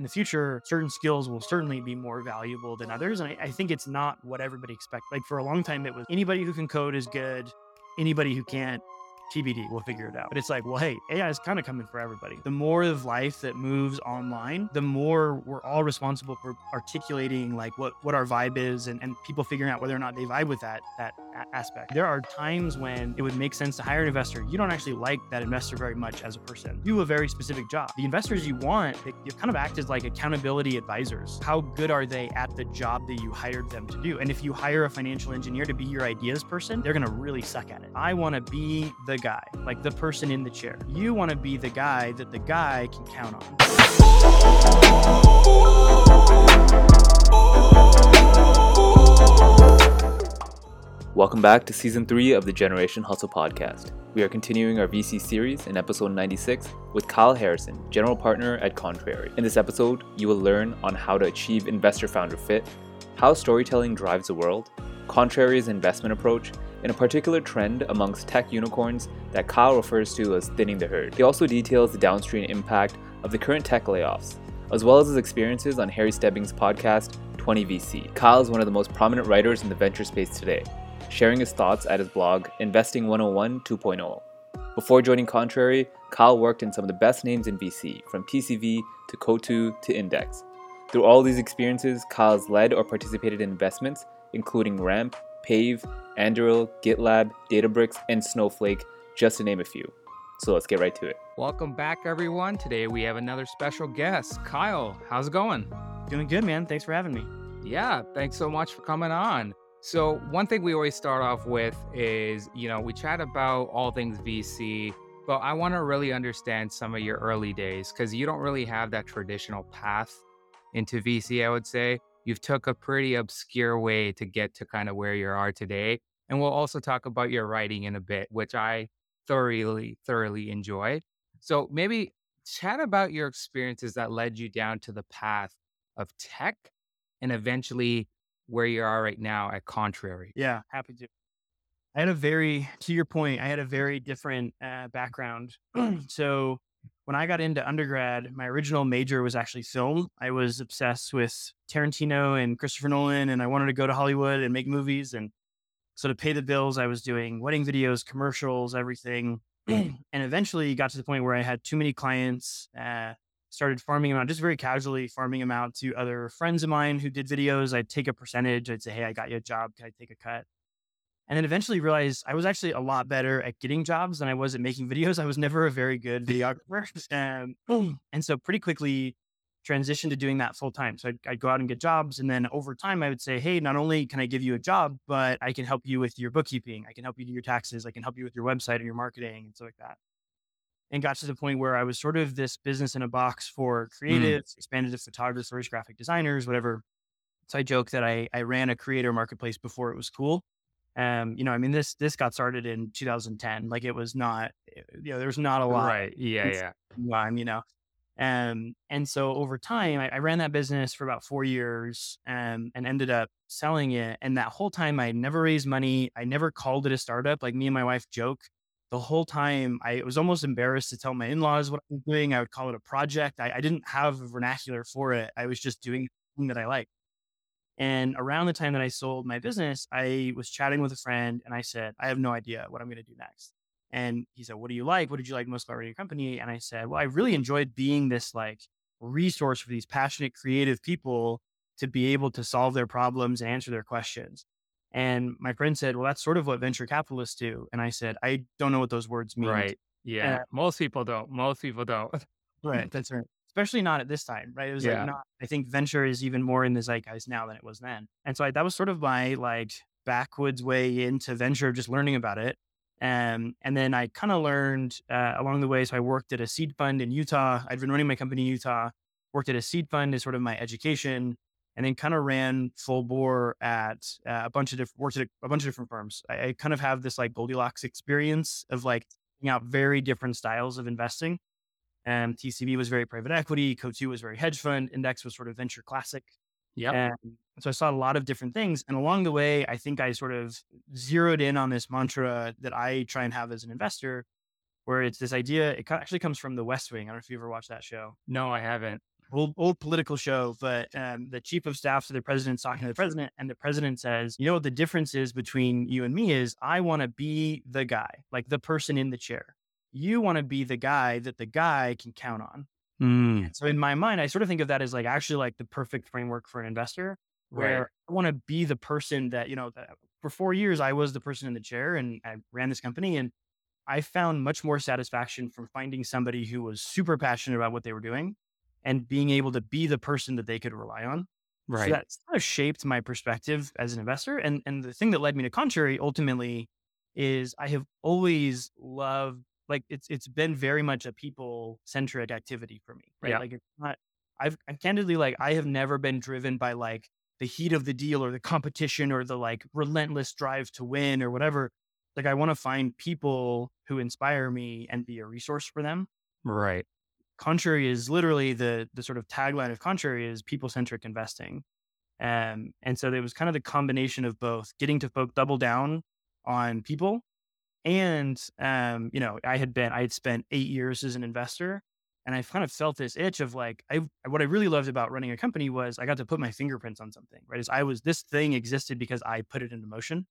in the future, certain skills will certainly be more valuable than others. And I, I think it's not what everybody expects. Like for a long time, it was anybody who can code is good, anybody who can't TBD, we'll figure it out. But it's like, well, hey, AI is kind of coming for everybody. The more of life that moves online, the more we're all responsible for articulating like what what our vibe is and, and people figuring out whether or not they vibe with that that aspect. There are times when it would make sense to hire an investor. You don't actually like that investor very much as a person. You do a very specific job. The investors you want, they, kind of act as like accountability advisors. How good are they at the job that you hired them to do? And if you hire a financial engineer to be your ideas person, they're going to really suck at it. I want to be the guy, like the person in the chair. You want to be the guy that the guy can count on. Welcome back to season 3 of the Generation Hustle podcast. We are continuing our VC series in episode 96 with Kyle Harrison, general partner at Contrary. In this episode, you will learn on how to achieve investor founder fit, how storytelling drives the world, Contrary's investment approach, and a particular trend amongst tech unicorns that Kyle refers to as thinning the herd. He also details the downstream impact of the current tech layoffs, as well as his experiences on Harry Stebbings' podcast, 20VC. Kyle is one of the most prominent writers in the venture space today, sharing his thoughts at his blog, Investing 101 2.0. Before joining Contrary, Kyle worked in some of the best names in VC, from TCV to Coatue to Index. Through all these experiences, Kyle has led or participated in investments including Ramp, Pave, Anduril, GitLab, Databricks, and Snowflake, just to name a few. So let's get right to it. Welcome back, everyone. Today we have another special guest, Kyle. How's it going? Doing good, man. Thanks for having me. Yeah, thanks so much for coming on. So, one thing we always start off with is, you know, we chat about all things VC, but I want to really understand some of your early days because you don't really have that traditional path into VC, I would say you've took a pretty obscure way to get to kind of where you are today. And we'll also talk about your writing in a bit, which I thoroughly, thoroughly enjoyed. So maybe chat about your experiences that led you down to the path of tech and eventually where you are right now at Contrary. Yeah, happy to. I had a very, to your point, I had a very different uh, background. so when I got into undergrad, my original major was actually film. I was obsessed with Tarantino and Christopher Nolan, and I wanted to go to Hollywood and make movies. And so to pay the bills, I was doing wedding videos, commercials, everything. and eventually got to the point where I had too many clients, uh, started farming them out, just very casually farming them out to other friends of mine who did videos. I'd take a percentage. I'd say, hey, I got you a job. Can I take a cut? and then eventually realized I was actually a lot better at getting jobs than I was at making videos. I was never a very good videographer. Um, and so pretty quickly transitioned to doing that full time. So I'd, I'd, go out and get jobs. And then over time, I would say, hey, not only can I give you a job, but I can help you with your bookkeeping. I can help you do your taxes. I can help you with your website and your marketing and stuff like that. And got to the point where I was sort of this business in a box for mm. creatives, mm. expanded to photographers, graphic designers, whatever. So I joke that I, I ran a creator marketplace before it was cool. Um, you know, I mean, this this got started in 2010. Like it was not, eh, you know, there's not a lot. Right. Yeah. Yeah. Time, you know. Um, and so over time, I, I, ran that business for about four years um, and ended up selling it. And that whole time, I never raised money. I never called it a startup. Like me and my wife joke the whole time. I was almost embarrassed to tell my in laws what I was doing. I would call it a project. I, I didn't have a vernacular for it. I was just doing the thing that I liked. And around the time that I sold my business, I was chatting with a friend and I said, I have no idea what I'm going to do next. And he said, What do you like? What did you like most about running your company? And I said, Well, I really enjoyed being this like resource for these passionate, creative people to be able to solve their problems and answer their questions. And my friend said, Well, that's sort of what venture capitalists do. And I said, I don't know what those words mean. Right. Yeah. Most people don't. Most people don't. right. That's right especially not at this time, right? It was yeah. like not, I think venture is even more in the zeitgeist now than it was then. And so I, that was sort of my like backwoods way into venture, just learning about it. Um, and then I kind of learned uh, along the way. So I worked at a seed fund in Utah. I'd been running my company in Utah, worked at a seed fund as sort of my education, and then kind of ran full bore at uh, a bunch of different, worked at a, bunch of different firms. I, I, kind of have this like Goldilocks experience of like out very different styles of investing. And TCV was very private equity. Coatue was very hedge fund. Index was sort of venture classic. Yeah. And so I saw a lot of different things. And along the way, I think I sort of zeroed in on this mantra that I try and have as an investor, where it's this idea. It actually comes from The West Wing. I don't know if you ever watched that show. No, I haven't. old old political show, but um, the chief of staff to the president's talking to the president, and the president says, "You know what the difference is between you and me is I want to be the guy, like the person in the chair. You want to be the guy that the guy can count on." Mm, So in my mind, I sort of think of that as like actually like the perfect framework for an investor, where right. I want to be the person that you know. That for four years, I was the person in the chair, and I ran this company, and I found much more satisfaction from finding somebody who was super passionate about what they were doing and being able to be the person that they could rely on. So Right. that kind of shaped my perspective as an investor. And and the thing that led me to Contrary ultimately is I have always loved like it's it's been very much a people centric activity for me. Right. Yeah. Like it's not I've I'm candidly like I have never been driven by like the heat of the deal or the competition or the like relentless drive to win or whatever. Like I want to find people who inspire me and be a resource for them. Right. Contrary is literally the the sort of tagline of Contrary is people centric investing. Um, and so there was kind of the combination of both getting to folk double down on people and um, you know, I had been I had spent eight years as an investor and I kind of felt this itch of like I what I really loved about running a company was I got to put my fingerprints on something, right? Is I was this thing existed because I put it into motion.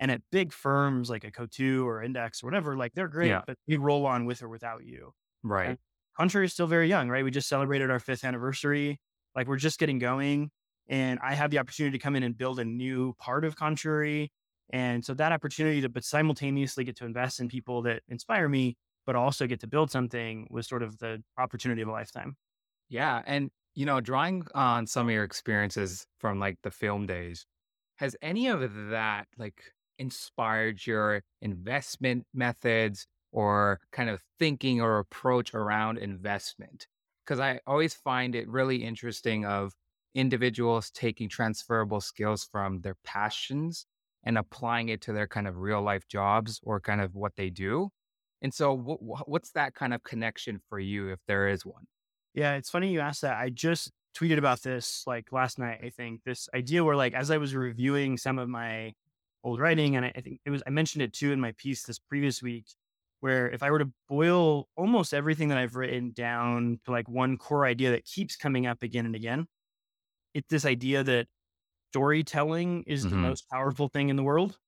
And at big firms like a Coatue or Index or whatever, like they're great, Yeah. but we roll on with or without you. Right. Contrary is still very young, right? We just celebrated our fifth anniversary. Like we're just getting going. And I have the opportunity to come in and build a new part of Contrary. And so that opportunity to but simultaneously get to invest in people that inspire me, but also get to build something was sort of the opportunity of a lifetime. Yeah. And, you know, drawing on some of your experiences from like the film days, has any of that like inspired your investment methods or kind of thinking or approach around investment? Because I always find it really interesting of individuals taking transferable skills from their passions and applying it to their kind of real life jobs or kind of what they do. And so, wh- wh- what's that kind of connection for you, if there is one? Yeah, it's funny you asked that. I just tweeted about this like last night, I think. This idea where like as I was reviewing some of my old writing, and I, I think it was I mentioned it too in my piece this previous week, where if I were to boil almost everything that I've written down to like one core idea that keeps coming up again and again, it's this idea that storytelling is the Mhm. most powerful thing in the world.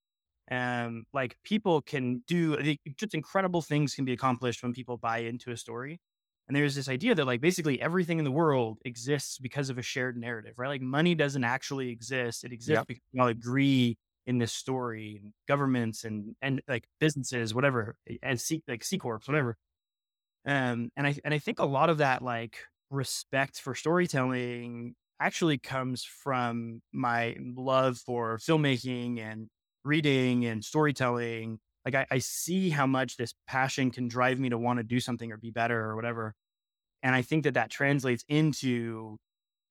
Um, like people can do just incredible things can be accomplished when people buy into a story. And there's this idea that like basically everything in the world exists because of a shared narrative, right? Like money doesn't actually exist. It exists Yep. because we all agree in this story and governments and and like businesses, whatever, and C like C Corps, whatever. Um, and I and I think a lot of that like respect for storytelling actually comes from my love for filmmaking and reading and storytelling. Like I, I see how much this passion can drive me to want to do something or be better or whatever. And I think that that translates into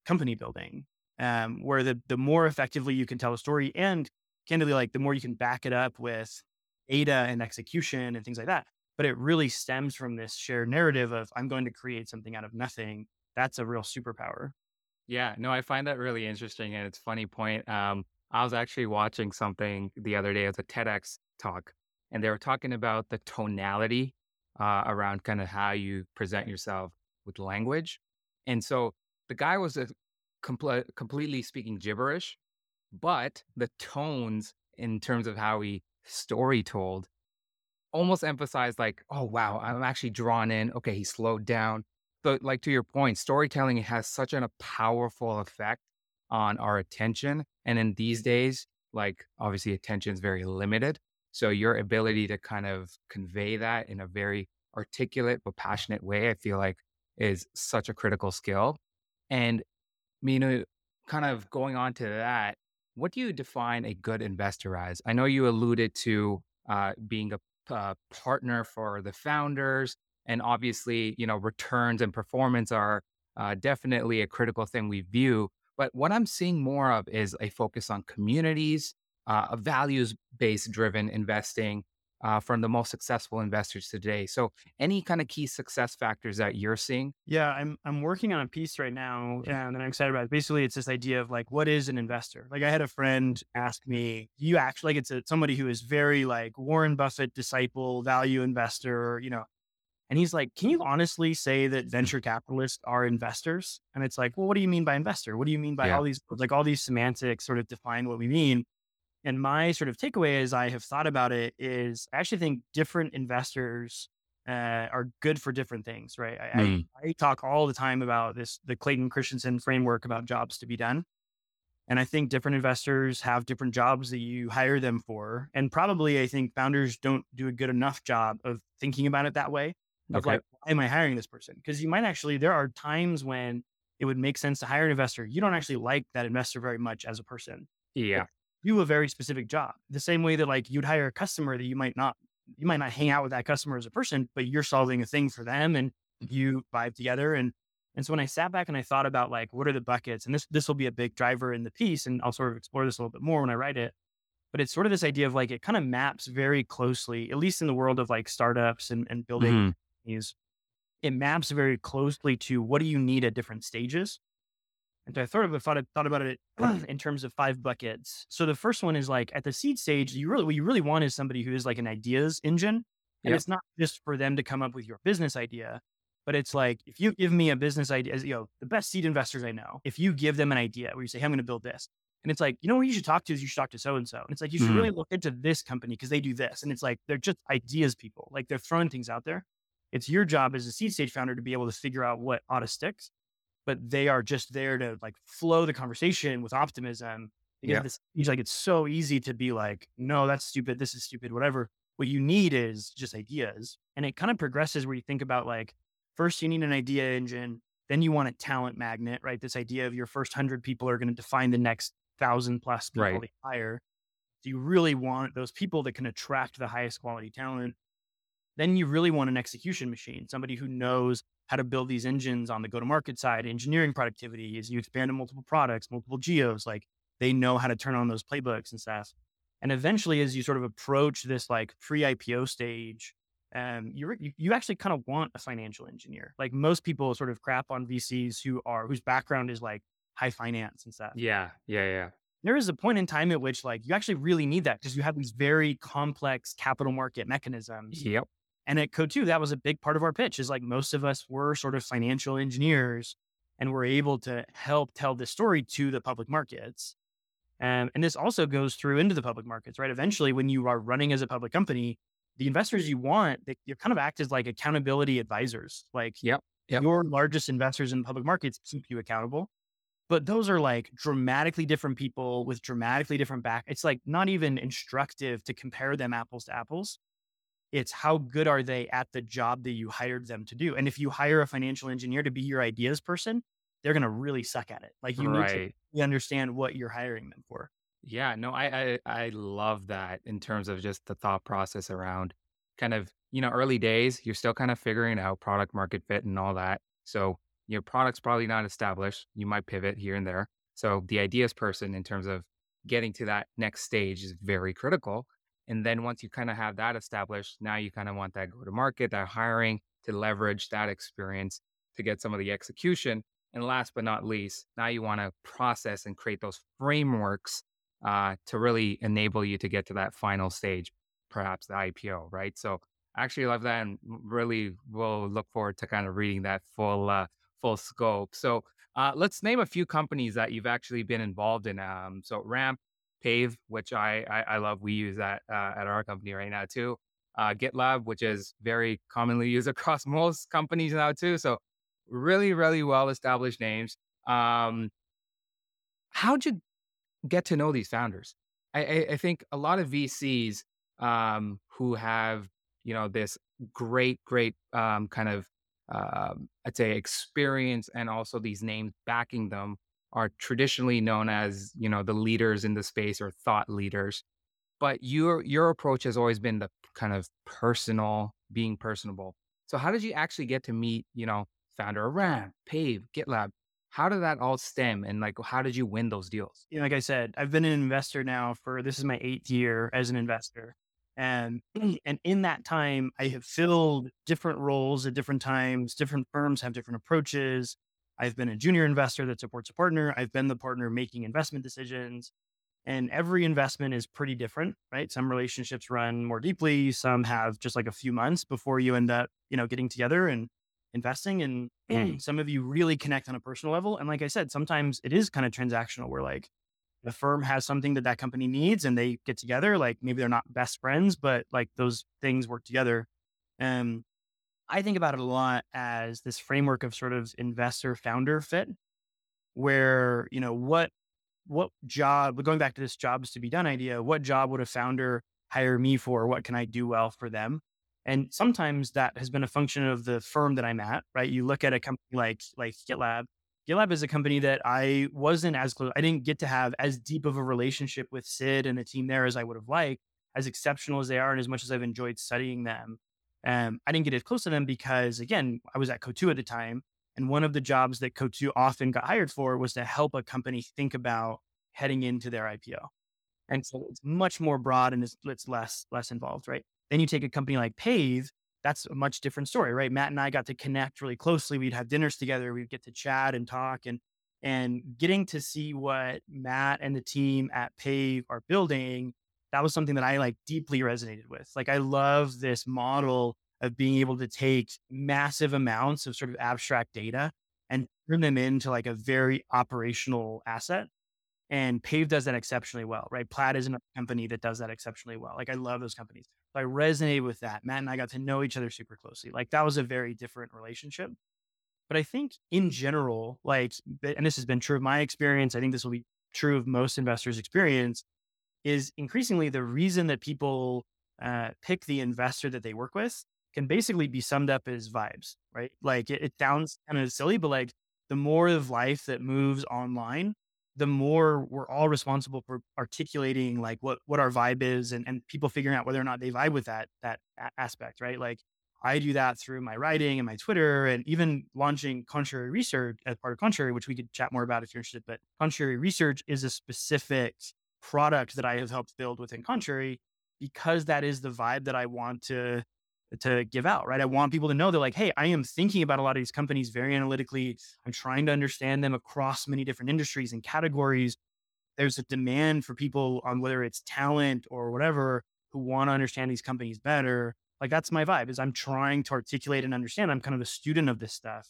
company building, um, where the the more effectively you can tell a story, and candidly, like the more you can back it up with data and execution and things like that. But it really stems from this shared narrative of I'm going to create something out of nothing. That's a real superpower. Yeah, no, I find that really interesting, and it's funny point. Um, I was actually watching something the other day as a TEDx talk, and they were talking about the tonality uh, around kind of how you present yourself with language. And so the guy was a compl- completely speaking gibberish, but the tones in terms of how he story told almost emphasized like, oh wow, I'm actually drawn in. Okay, he slowed down. So, like to your point, storytelling has such an, a powerful effect on our attention. And in these days, like obviously attention is very limited. So your ability to kind of convey that in a very articulate but passionate way, I feel like is such a critical skill. And you kind of going on to that, what do you define a good investor as? I know you alluded to uh, being a uh, partner for the founders, and obviously, you know, returns and performance are uh, definitely a critical thing we view. But what I'm seeing more of is a focus on communities, uh, a values-based driven investing uh, from the most successful investors today. So, any kind of key success factors that you're seeing? Yeah, I'm I'm working on a piece right now, and I'm excited about. Basically, it's this idea of like, what is an investor? Like, I had a friend ask me, "You actually like it's a, somebody who is very like Warren Buffett disciple, value investor, you know." And he's like, Can you honestly say that venture capitalists are investors? And it's like, Well, what do you mean by investor? What do you mean by Yeah. all these, like, all these semantics sort of define what we mean? And my sort of takeaway as I have thought about it is I actually think different investors uh, are good for different things, right? I, Mm. I, I talk all the time about this, the Clayton Christensen framework about jobs to be done. And I think different investors have different jobs that you hire them for. And probably I think founders don't do a good enough job of thinking about it that way. Of Okay. like, why am I hiring this person? Because you might actually, there are times when it would make sense to hire an investor. You don't actually like that investor very much as a person Yeah. do a very specific job. The same way that like you'd hire a customer that you might not you might not hang out with that customer as a person, but you're solving a thing for them and you vibe together. And and so when I sat back and I thought about like what are the buckets, and this this will be a big driver in the piece, and I'll sort of explore this a little bit more when I write it. But it's sort of this idea of like it kind of maps very closely, at least in the world of like startups and, and building Mhm. Companies, it maps very closely to what do you need at different stages. And so I thought of thought, thought about it in terms of five buckets. So the first one is like at the seed stage, you really what you really want is somebody who is like an ideas engine. And Yeah. it's not just for them to come up with your business idea, but it's like if you give me a business idea, you know, the best seed investors I know, if you give them an idea where you say, hey, I'm going to build this. And it's like, you know what you should talk to is you should talk to so and so. And it's like, you should Mhm. really look into this company because they do this. And it's like, they're just ideas people. Like they're throwing things out there. It's your job as a seed stage founder to be able to figure out what ought to stick but they are just there to like flow the conversation with optimism because Yeah. this like it's so easy to be like no that's stupid this is stupid whatever what you need is just ideas and it kind of progresses where you think about like first you need an idea engine then you want a talent magnet right this idea of your first 100 people are going to define the next thousand plus people Right. they hire so you really want those people that can attract the highest quality talent then you really want an execution machine, somebody who knows how to build these engines on the go to market side, engineering productivity as you expand to multiple products, multiple geos, like they know how to turn on those playbooks and stuff. And eventually, as you sort of approach this like pre IPO stage, um, you, re- you you actually kind of want a financial engineer. Like most people sort of crap on VCs who are whose background is like high finance and stuff Yeah. Yeah. Yeah. there is a point in time at which like you actually really need that because you have these very complex capital market mechanisms. Yep. And at Coatue, that was a big part of our pitch is like most of us were sort of financial engineers and we're able to help tell this story to the public markets. Um, and this also goes through into the public markets, right? Eventually, when you are running as a public company, the investors you want, they, you kind of act as like accountability advisors. Like Yep, yep. your largest investors in public markets keep you accountable. But those are like dramatically different people with dramatically different back. It's like not even instructive to compare them apples to apples. It's how good are they at the job that you hired them to do. And if you hire a financial engineer to be your ideas person, they're going to really suck at it. Like you need to understand what you're hiring them for. Yeah, no, I, I I love that in terms of just the thought process around kind of, you know, early days, you're still kind of figuring out product market fit and all that. So your product's probably not established. You might pivot here and there. So the ideas person in terms of getting to that next stage is very critical. And then once you kind of have that established, now you kind of want that go to market, that hiring to leverage that experience to get some of the execution. And last but not least, now you want to process and create those frameworks uh, to really enable you to get to that final stage, perhaps the IPO, right? So I actually love that and really will look forward to kind of reading that full uh, full scope. So uh, let's name a few companies that you've actually been involved in. Um, so Ramp, Pave, which I, I I love, we use that uh, at our company right now too. Uh, GitLab, which is very commonly used across most companies now too. So really, really well established names. Um, how'd you get to know these founders? I, I, I think a lot of VCs um, who have you know this great, great um, kind of um, I'd say experience and also these names backing them are traditionally known as you know the leaders in the space or thought leaders. But your your approach has always been the kind of personal, being personable. So how did you actually get to meet you know founder of Ramp, Pave, GitLab? How did that all stem, and like how did you win those deals? you know, like I said, I've been an investor now for this is my eighth year as an investor. And and in that time, I have filled different roles at different times. Different firms have different approaches. I've been a junior investor that supports a partner. I've been the partner making investment decisions. And every investment is pretty different, right? Some relationships run more deeply, some have just like a few months before you end up, you know, getting together and investing. And mm. some of you really connect on a personal level. And like I said, sometimes it is kind of transactional where like the firm has something that that company needs and they get together. Like maybe they're not best friends, but like those things work together. And I think about it a lot as this framework of sort of investor founder fit, where, you know, what what job, going back to this jobs to be done idea, what job would a founder hire me for? What can I do well for them? And sometimes that has been a function of the firm that I'm at, right? You look at a company like like GitLab. GitLab is a company that I wasn't as close. I didn't get to have as deep of a relationship with Sid and the team there as I would have liked. As exceptional as they are, and as much as I've enjoyed studying them, um, I didn't get as close to them because, again, I was at Coatue at the time, and one of the jobs that Coatue often got hired for was to help a company think about heading into their IPO. And so it's much more broad and it's, it's less less involved, right? Then you take a company like Pave, that's a much different story, right? Matt and I got to connect really closely. We'd have dinners together, we'd get to chat and talk and and getting to see what Matt and the team at Pave are building, that was something that I like deeply resonated with. Like I love this model of being able to take massive amounts of sort of abstract data and turn them into like a very operational asset. And Pave does that exceptionally well, right? Plaid is a company that does that exceptionally well. Like I love those companies. So I resonated with that. Matt and I got to know each other super closely. Like that was a very different relationship. But I think in general, like, and this has been true of my experience, I think this will be true of most investors' experience, is increasingly the reason that people uh, pick the investor that they work with can basically be summed up as vibes, right? Like it, it sounds kind of silly, but like the more of life that moves online, the more we're all responsible for articulating like what what our vibe is and, and people figuring out whether or not they vibe with that that aspect, right? Like I do that through my writing and my Twitter and even launching Contrary Research as part of Contrary, which we could chat more about if you're interested. But Contrary Research is a specific product that I have helped build within Contrary because that is the vibe that I want to to give out, right? I want people to know they're like, hey, I am thinking about a lot of these companies very analytically. I'm trying to understand them across many different industries and categories. There's a demand for people on whether it's talent or whatever who want to understand these companies better. Like that's my vibe is I'm trying to articulate and understand. I'm kind of a student of this stuff.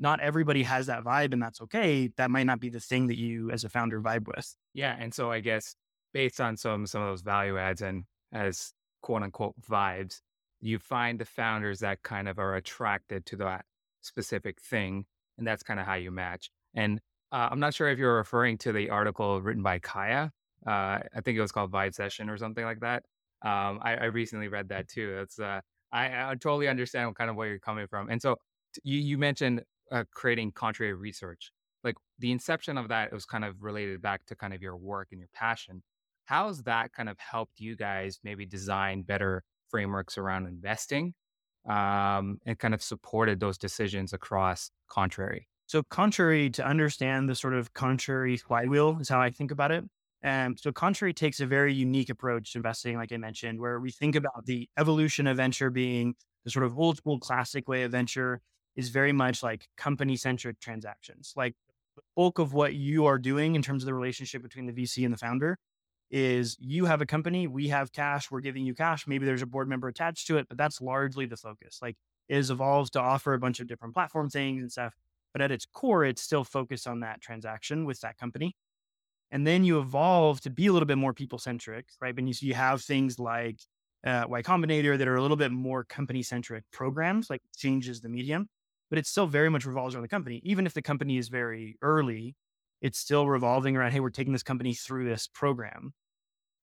Not everybody has that vibe and that's okay. That might not be the thing that you as a founder vibe with. Yeah. And so I guess based on some some of those value adds and as quote unquote vibes, you find the founders that kind of are attracted to that specific thing. And that's kind of how you match. And uh, I'm not sure if you're referring to the article written by Kaya. Uh, I think it was called Vibe Session or something like that. Um, I, I, recently read that too. It's uh, I, I, totally understand what kind of where you're coming from. And so you, you mentioned uh, creating contrary research. Like the inception of that it was kind of related back to kind of your work and your passion. How's that kind of helped you guys maybe design better frameworks around investing um, and kind of supported those decisions across Contrary. So, contrary to understand the sort of contrary flywheel is how I think about it. And um, so, contrary takes a very unique approach to investing, like I mentioned, where we think about the evolution of venture being the sort of old school classic way of venture is very much like company centric transactions. Like the bulk of what you are doing in terms of the relationship between the VC and the founder is you have a company, we have cash, we're giving you cash. Maybe there's a board member attached to it, but that's largely the focus. Like it has evolved to offer a bunch of different platform things and stuff. But at its core, it's still focused on that transaction with that company. And then you evolve to be a little bit more people centric, right? And you, so you have things like uh, Y Combinator that are a little bit more company centric programs, like changes the medium, but it still very much revolves around the company. Even if the company is very early, it's still revolving around, hey, we're taking this company through this program.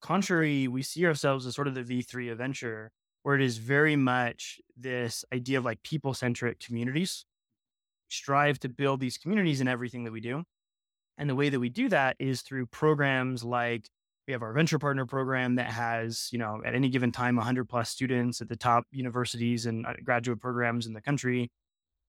Contrary, we see ourselves as sort of the V3 of venture, where it is very much this idea of like people centric communities. Strive to build these communities in everything that we do. And the way that we do that is through programs like we have our venture partner program that has, you know, at any given time, 100 plus students at the top universities and uh, graduate programs in the country.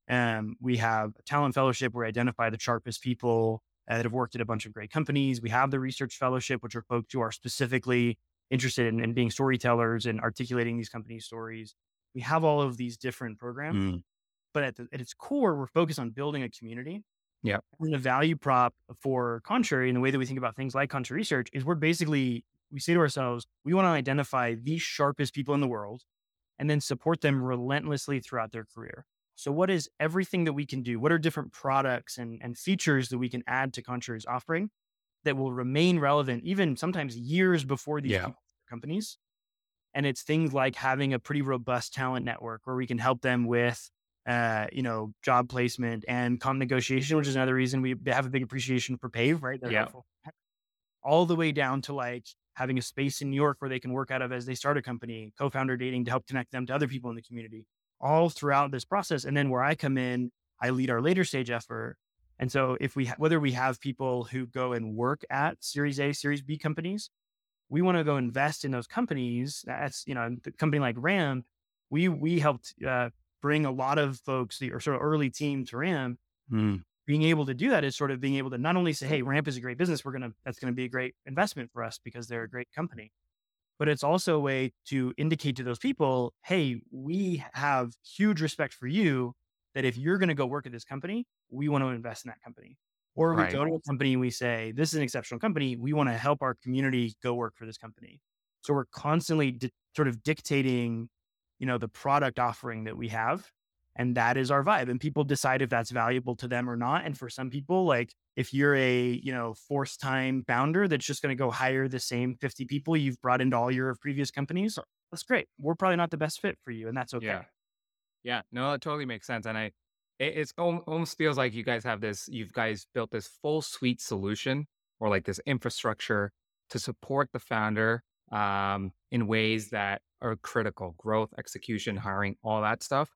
Um, we have a talent fellowship where we identify the sharpest people uh, that have worked at a bunch of great companies. We have the research fellowship, which are folks who are specifically interested in, in being storytellers and articulating these companies' stories. We have all of these different programs, mm. but at, the, at its core, we're focused on building a community Yeah. And the value prop for Contrary and the way that we think about things like Contrary Research is we're basically, we say to ourselves, we want to identify the sharpest people in the world and then support them relentlessly throughout their career. So, what is everything that we can do? What are different products and, and features that we can add to Contrary's offering that will remain relevant, even sometimes years before these Yeah. companies? And it's things like having a pretty robust talent network where we can help them with, uh, you know, job placement and comp negotiation, which is another reason we have a big appreciation for Pave, right? They're Yeah. helpful. All the way down to like having a space in New York where they can work out of as they start a company, co-founder dating to help connect them to other people in the community, all throughout this process. And then where I come in, I lead our later stage effort. And so if we ha- whether we have people who go and work at Series A, Series B companies, we want to go invest in those companies. That's you know the company like Ramp. We we helped uh, bring a lot of folks, the or sort of early team to Ramp. Being able to do that is sort of being able to not only say, "Hey, Ramp is a great business. We're gonna that's gonna be a great investment for us because they're a great company," but it's also a way to indicate to those people, "Hey, we have huge respect for you. That if you're going to go work at this company, we want to invest in that company." Or we Right. go to a company and we say, "This is an exceptional company. We want to help our community go work for this company." So we're constantly di- sort of dictating, you know, the product offering that we have, and that is our vibe. And people decide if that's valuable to them or not. And for some people, like if you're a you know force time founder that's just going to go hire the same 50 people you've brought into all your previous companies, that's great. We're probably not the best fit for you, and that's okay. Yeah. Yeah. No, it totally makes sense. And I, it, it's almost feels like you guys have this, you've guys built this full suite solution or like this infrastructure to support the founder um, in ways that are critical growth, execution, hiring, all that stuff,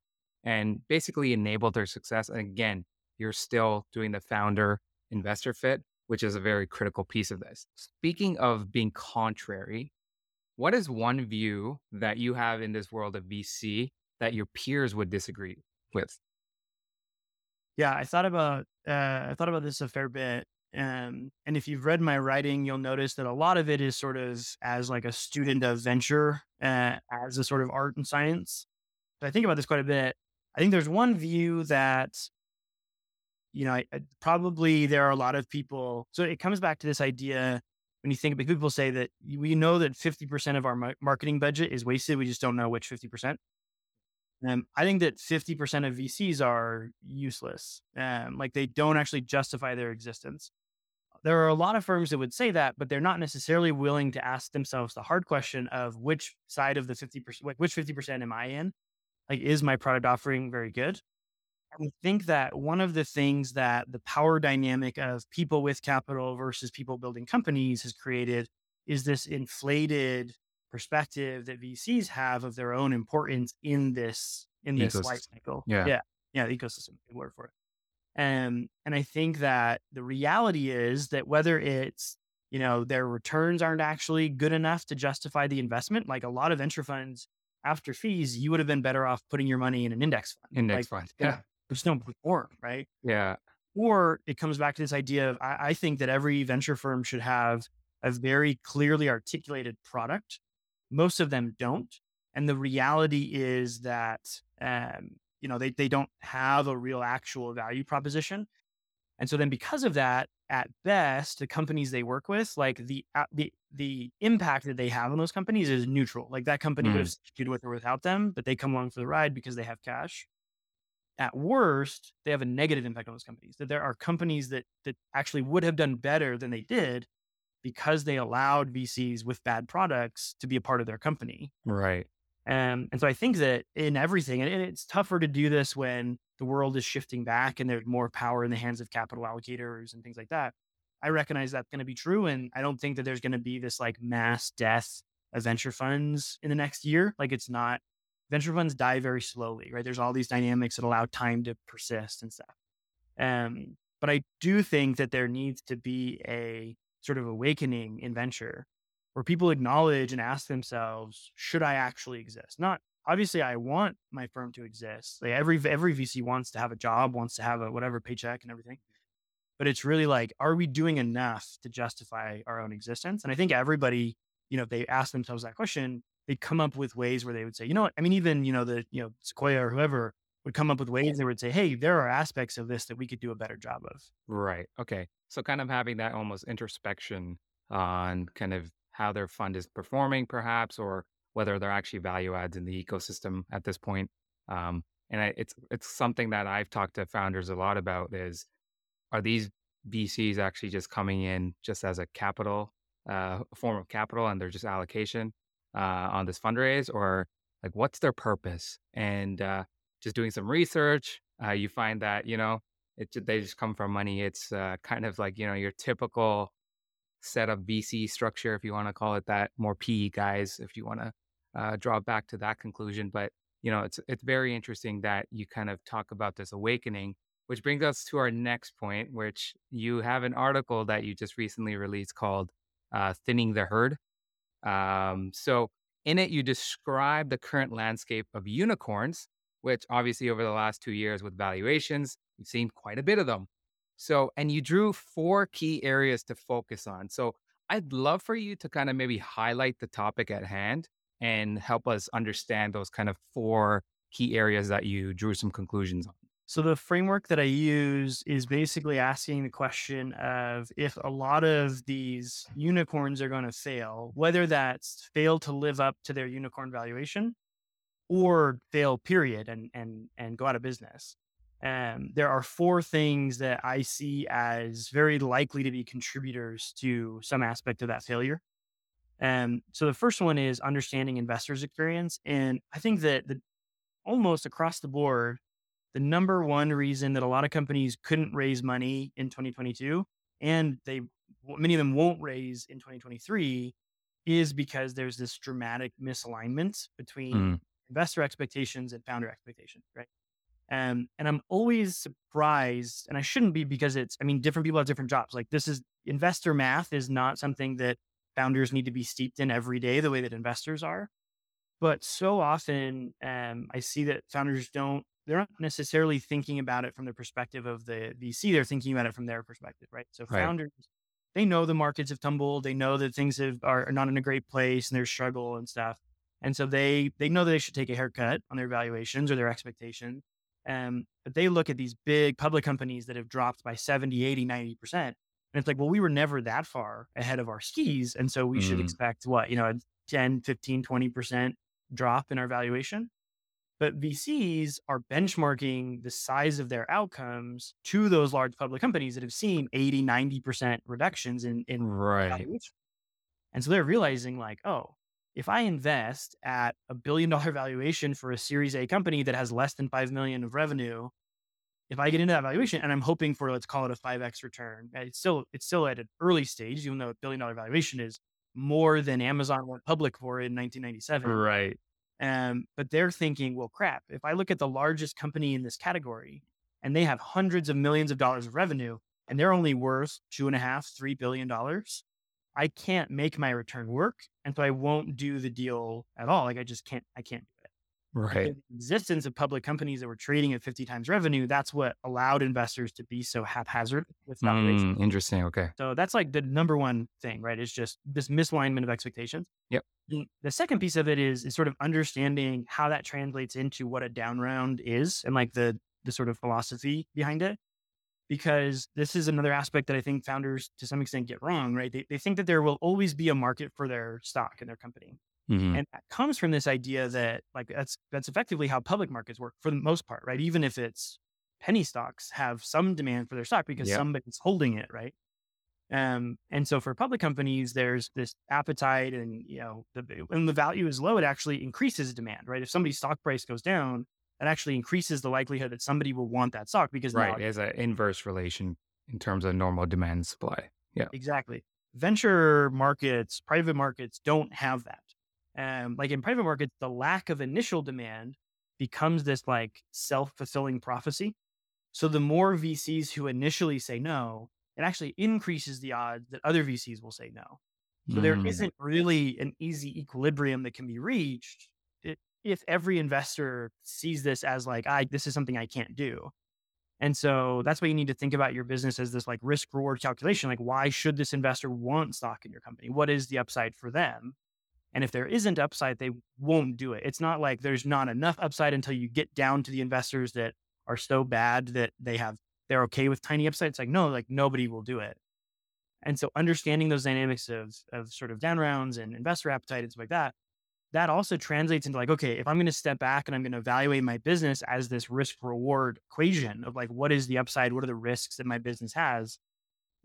and basically enable their success. And again, you're still doing the founder investor fit, which is a very critical piece of this. Speaking of being contrary, what is one view that you have in this world of VC that your peers would disagree with? Yeah, I thought about uh, I thought about this a fair bit. Um, and if you've read my writing, you'll notice that a lot of it is sort of as like a student of venture, uh, as a sort of art and science. So I think about this quite a bit. I think there's one view that, you know, I, I- probably there are a lot of people. So it comes back to this idea when you think about people say that we know that 50% of our marketing budget is wasted. We just don't know which 50%. Um, I think that 50% of VCs are useless. Um, like they don't actually justify their existence. There are a lot of firms that would say that, but they're not necessarily willing to ask themselves the hard question of which side of the 50%, like which 50% am I in? Like, is my product offering very good? I think that one of the things that the power dynamic of people with capital versus people building companies has created is this inflated perspective that VCs have of their own importance in this in this life cycle. Yeah. yeah, yeah, the ecosystem. Good word for it. Um, and I think that the reality is that whether it's you know their returns aren't actually good enough to justify the investment, like a lot of venture funds after fees, you would have been better off putting your money in an index fund. Index Like, fund. yeah. There's no perform, right? Yeah. Or it comes back to this idea of I, I think that every venture firm should have a very clearly articulated product. Most of them don't. And the reality is that um, you know, they they don't have a real actual value proposition. And so then because of that, at best, the companies they work with, like the uh, the the impact that they have on those companies is neutral. Like that company would Mm. have succeeded with or without them, but they come along for the ride because they have cash at worst, they have a negative impact on those companies. That there are companies that that actually would have done better than they did because they allowed VCs with bad products to be a part of their company. Right. Um, and so I think that in everything, and it's tougher to do this when the world is shifting back and there's more power in the hands of capital allocators and things like that. I recognize that's going to be true. And I don't think that there's going to be this like mass death of venture funds in the next year. Like it's not, venture funds die very slowly, right? There's all these dynamics that allow time to persist and stuff. Um, but I do think that there needs to be a sort of awakening in venture where people acknowledge and ask themselves, should I actually exist? Not obviously I want my firm to exist. Like every every VC wants to have a job, wants to have a whatever paycheck and everything. But it's really like, are we doing enough to justify our own existence? And I think everybody, you know, if they ask themselves that question, they come up with ways where they would say, you know what? I mean, even, you know, the, you know, Sequoia or whoever, would come up with ways they would say, hey, there are aspects of this that we could do a better job of. Right. Okay. So kind of having that almost introspection on kind of how their fund is performing, perhaps, or whether they're actually value adds in the ecosystem at this point. Um, and I, it's it's something that I've talked to founders a lot about is are these VCs actually just coming in just as a capital uh, form of capital and they're just allocation uh, on this fundraise or like what's their purpose? And uh, just doing some research uh, you find that you know it they just come from money. It's uh, kind of like you know your typical set of VC structure if you want to call it that more PE guys if you want to uh, draw back to that conclusion. But you know it's it's very interesting that you kind of talk about this awakening which brings us to our next point which you have an article that you just recently released called uh, Thinning the Herd. Um, so, in it, you describe the current landscape of unicorns, which obviously over the last two years with valuations, we've seen quite a bit of them. So, and you drew four key areas to focus on. So, I'd love for you to kind of maybe highlight the topic at hand and help us understand those kind of four key areas that you drew some conclusions on. So the framework that I use is basically asking the question of if a lot of these unicorns are going to fail, whether that's fail to live up to their unicorn valuation or fail period and and and go out of business. Um, there are four things that I see as very likely to be contributors to some aspect of that failure. Um, so the first one is understanding investors' experience, and I think that the almost across the board, the number one reason that a lot of companies couldn't raise money in 2022 and they many of them won't raise in 2023 is because there's this dramatic misalignment between mm. investor expectations and founder expectations right um, and i'm always surprised and i shouldn't be because it's i mean different people have different jobs like this is investor math is not something that founders need to be steeped in every day the way that investors are but so often um, i see that founders don't they're not necessarily thinking about it from the perspective of the VC. They're thinking about it from their perspective, right? So right. founders, they know the markets have tumbled. They know that things have, are not in a great place and there's struggle and stuff. And so they they know that they should take a haircut on their valuations or their expectations. Um, but they look at these big public companies that have dropped by 70, 80, 90%. And it's like, well, we were never that far ahead of our skis. And so we mm. should expect what, you know, a 10, 15, 20% drop in our valuation. But VCs are benchmarking the size of their outcomes to those large public companies that have seen 80, 90% reductions in, in right. And so they're realizing like, oh, if I invest at a billion dollar valuation for a series A company that has less than 5 million of revenue, if I get into that valuation and I'm hoping for, let's call it a 5x return, it's still, it's still at an early stage, even though a billion dollar valuation is more than Amazon went public for in 1997. Right. Um, but they're thinking, well, crap, if I look at the largest company in this category and they have hundreds of millions of dollars of revenue and they're only worth two and a half, three billion dollars, I can't make my return work. And so I won't do the deal at all. Like I just can't, I can't do it. Right. The existence of public companies that were trading at 50 times revenue, that's what allowed investors to be so haphazard with valuation. Mm, interesting. Okay. So that's like the number one thing, right? Is just this misalignment of expectations. Yep. The, the second piece of it is is sort of understanding how that translates into what a down round is and like the the sort of philosophy behind it. Because this is another aspect that I think founders to some extent get wrong, right? They, they think that there will always be a market for their stock and their company. Mm-hmm. And that comes from this idea that like that's that's effectively how public markets work for the most part, right? Even if it's penny stocks have some demand for their stock because yep. somebody's holding it, right? Um, and so for public companies, there's this appetite and, you know, the, when the value is low, it actually increases demand, right? If somebody's stock price goes down, that actually increases the likelihood that somebody will want that stock because right, there's an inverse relation in terms of normal demand and supply. Yeah, exactly. Venture markets, private markets don't have that. Um, like in private markets, the lack of initial demand becomes this like self fulfilling prophecy. So the more VCs who initially say no, it actually increases the odds that other VCs will say no. So mm. there isn't really an easy equilibrium that can be reached if every investor sees this as like, I this is something I can't do. And so that's why you need to think about your business as this like risk reward calculation. Like, why should this investor want stock in your company? What is the upside for them? And if there isn't upside, they won't do it. It's not like there's not enough upside until you get down to the investors that are so bad that they have they're okay with tiny upside. It's like, no, like nobody will do it. And so understanding those dynamics of of sort of down rounds and investor appetite and stuff like that, that also translates into like, okay, if I'm going to step back and I'm going to evaluate my business as this risk reward equation of like, what is the upside? What are the risks that my business has?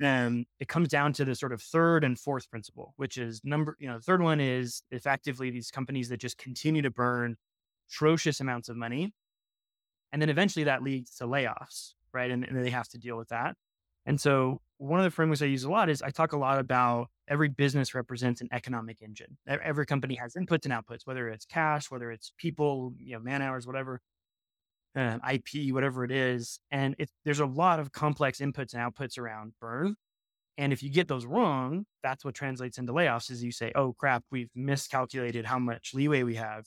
Um, it comes down to the sort of third and fourth principle, which is number, you know, the third one is effectively these companies that just continue to burn atrocious amounts of money. And then eventually that leads to layoffs, right? And, and they have to deal with that. And so one of the frameworks I use a lot is I talk a lot about every business represents an economic engine. Every company has inputs and outputs, whether it's cash, whether it's people, you know, man hours, whatever uh, IP, whatever it is. And it, there's a lot of complex inputs and outputs around burn. And if you get those wrong, that's what translates into layoffs is you say, oh crap, we've miscalculated how much leeway we have.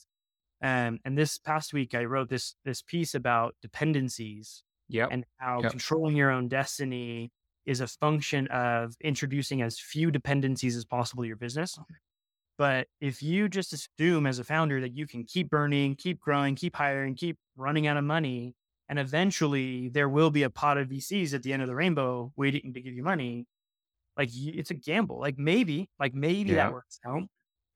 Um, and this past week, I wrote this this piece about dependencies yep. and how yep. controlling your own destiny is a function of introducing as few dependencies as possible to your business. But if you just assume as a founder that you can keep burning, keep growing, keep hiring, keep running out of money, and eventually there will be a pot of VCs at the end of the rainbow waiting to give you money, like it's a gamble. Like maybe, like maybe Yeah. that works out,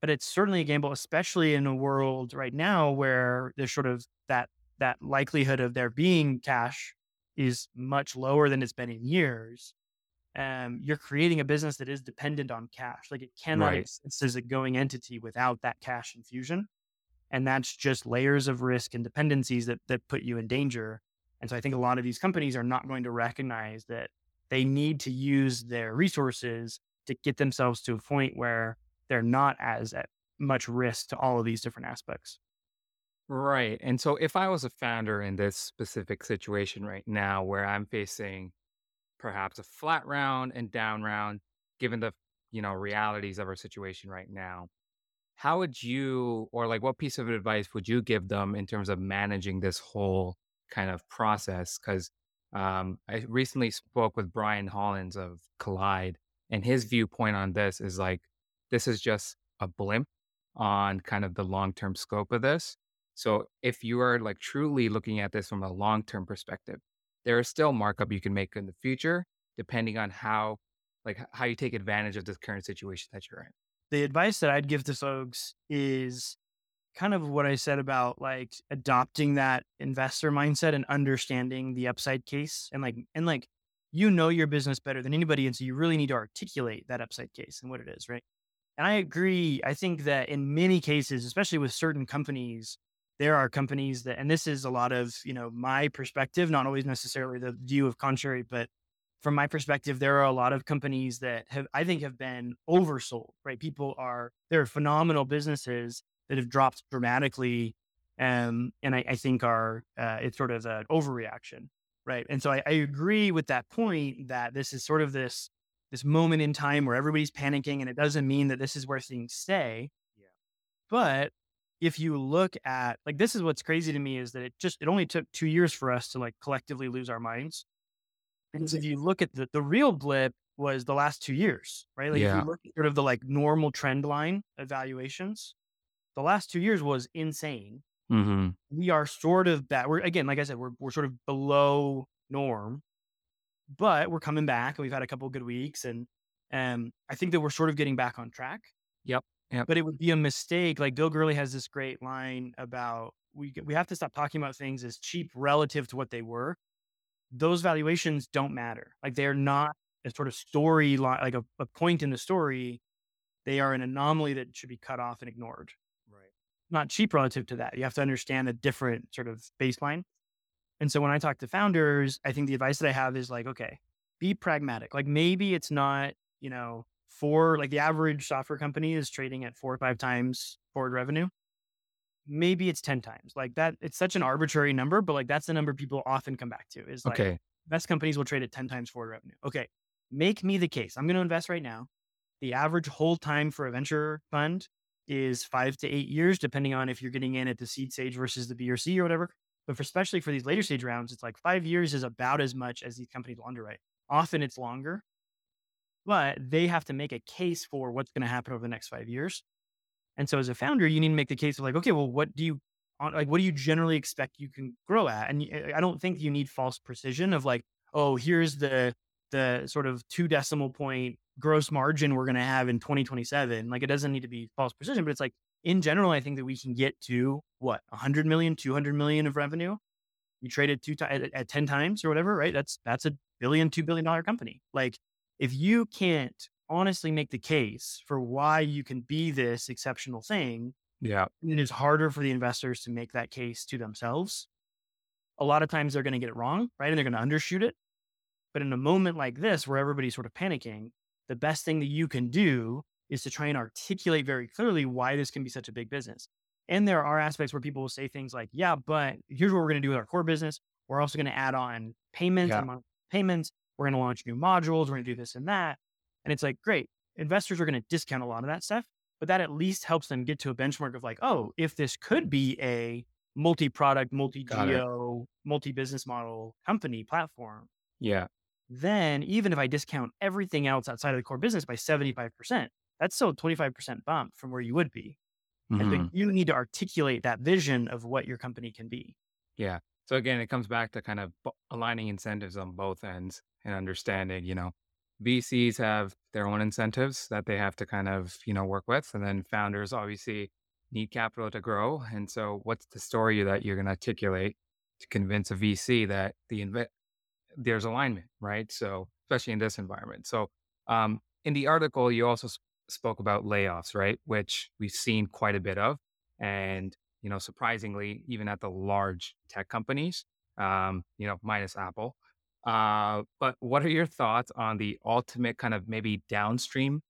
but it's certainly a gamble, especially in a world right now where there's sort of that that likelihood of there being cash is much lower than it's been in years um, you're creating a business that is dependent on cash. Like it cannot Right. exist as a going entity without that cash infusion. And that's just layers of risk and dependencies that that put you in danger. And so I think a lot of these companies are not going to recognize that they need to use their resources to get themselves to a point where they're not as at much risk to all of these different aspects. Right. And so if I was a founder in this specific situation right now where I'm facing perhaps a flat round and down round, given the, you know, realities of our situation right now, how would you or like what piece of advice would you give them in terms of managing this whole kind of process? Because um, I recently spoke with Brian Hollins of Collide, and his viewpoint on this is like this is just a blimp on kind of the long term scope of this. So if you are like truly looking at this from a long term perspective, there is still markup you can make in the future, depending on how like how you take advantage of this current situation that you're in. The advice that I'd give to folks is kind of what I said about like adopting that investor mindset and understanding the upside case and like and like you know your business better than anybody and so you really need to articulate that upside case and what it is, right? And I agree. I think that in many cases, especially with certain companies, there are companies that and this is a lot of, you know, my perspective, not always necessarily the view of contrary, but from my perspective, there are a lot of companies that have, I think, have been oversold, right? People are, there are phenomenal businesses that have dropped dramatically. Um, and I, I think are, uh, it's sort of an overreaction, right? And so I, I agree with that point that this is sort of this, this moment in time where everybody's panicking and it doesn't mean that this is where things stay. Yeah. But if you look at, like, this is what's crazy to me is that it just, it only took two years for us to like collectively lose our minds. Because if you look at the, the real blip was the last two years, right? Like if Yeah. you look at sort of the like normal trend line evaluations, the last two years was insane. Mm-hmm. We are sort of back. We're again, like I said, we're we're sort of below norm, but we're coming back. And we've had a couple good weeks, and um, I think that we're sort of getting back on track. Yep. Yep. But it would be a mistake. Like Bill Gurley has this great line about we we have to stop talking about things as cheap relative to what they were. Those valuations don't matter. Like they're not a sort of story line, like a, a point in the story. They are an anomaly that should be cut off and ignored. Right. Not cheap relative to that. You have to understand a different sort of baseline. And so when I talk to founders, I think the advice that I have is like, okay, be pragmatic. Like maybe it's not, you know, for like the average software company is trading at four or five times forward revenue. Maybe it's 10 times. Like that, it's such an arbitrary number, but like that's the number people often come back to is like Okay. best companies will trade at 10 times forward revenue. Okay. Make me the case. I'm going to invest right now. The average hold time for a venture fund is five to eight years, depending on if you're getting in at the seed stage versus the B or C or whatever. But for, especially for these later stage rounds, it's like five years is about as much as these companies will underwrite. Often it's longer, but they have to make a case for what's going to happen over the next five years. And so as a founder, you need to make the case of like, okay, well, what do you uh, like? What do you generally expect you can grow at? And I don't think you need false precision of like, oh, here's the the sort of two decimal point gross margin we're going to have in 2027. Like it doesn't need to be false precision, but it's like in general, I think that we can get to what 100 million, 200 million of revenue. You traded two times at, at 10 times or whatever, right? That's that's a billion, two billion dollar company. Like if you can't honestly make the case for why you can be this exceptional thing, yeah, it is harder for the investors to make that case to themselves. A lot of times they're going to get it wrong, right? And they're going to undershoot it. But in a moment like this, where everybody's sort of panicking, the best thing that you can do is to try and articulate very clearly why this can be such a big business. And there are aspects where people will say things like, yeah, but here's what we're going to do with our core business. We're also going to add on payments, yeah. payments. We're going to launch new modules. We're going to do this and that. And it's like, great. Investors are going to discount a lot of that stuff, but that at least helps them get to a benchmark of like, oh, if this could be a multi product, multi geo, multi business model company platform. Yeah then even if I discount everything else outside of the core business by 75%, that's still a 25% bump from where you would be. Mm-hmm. And you need to articulate that vision of what your company can be. Yeah. So again, it comes back to kind of aligning incentives on both ends and understanding, you know, VCs have their own incentives that they have to kind of, you know, work with. And then founders obviously need capital to grow. And so what's the story that you're going to articulate to convince a VC that the inv- there's alignment, right? So, especially in this environment. So, um, in the article, you also sp- spoke about layoffs, right? Which we've seen quite a bit of. And, you know, surprisingly, even at the large tech companies, um, you know, minus Apple. Uh, but what are your thoughts on the ultimate kind of maybe downstream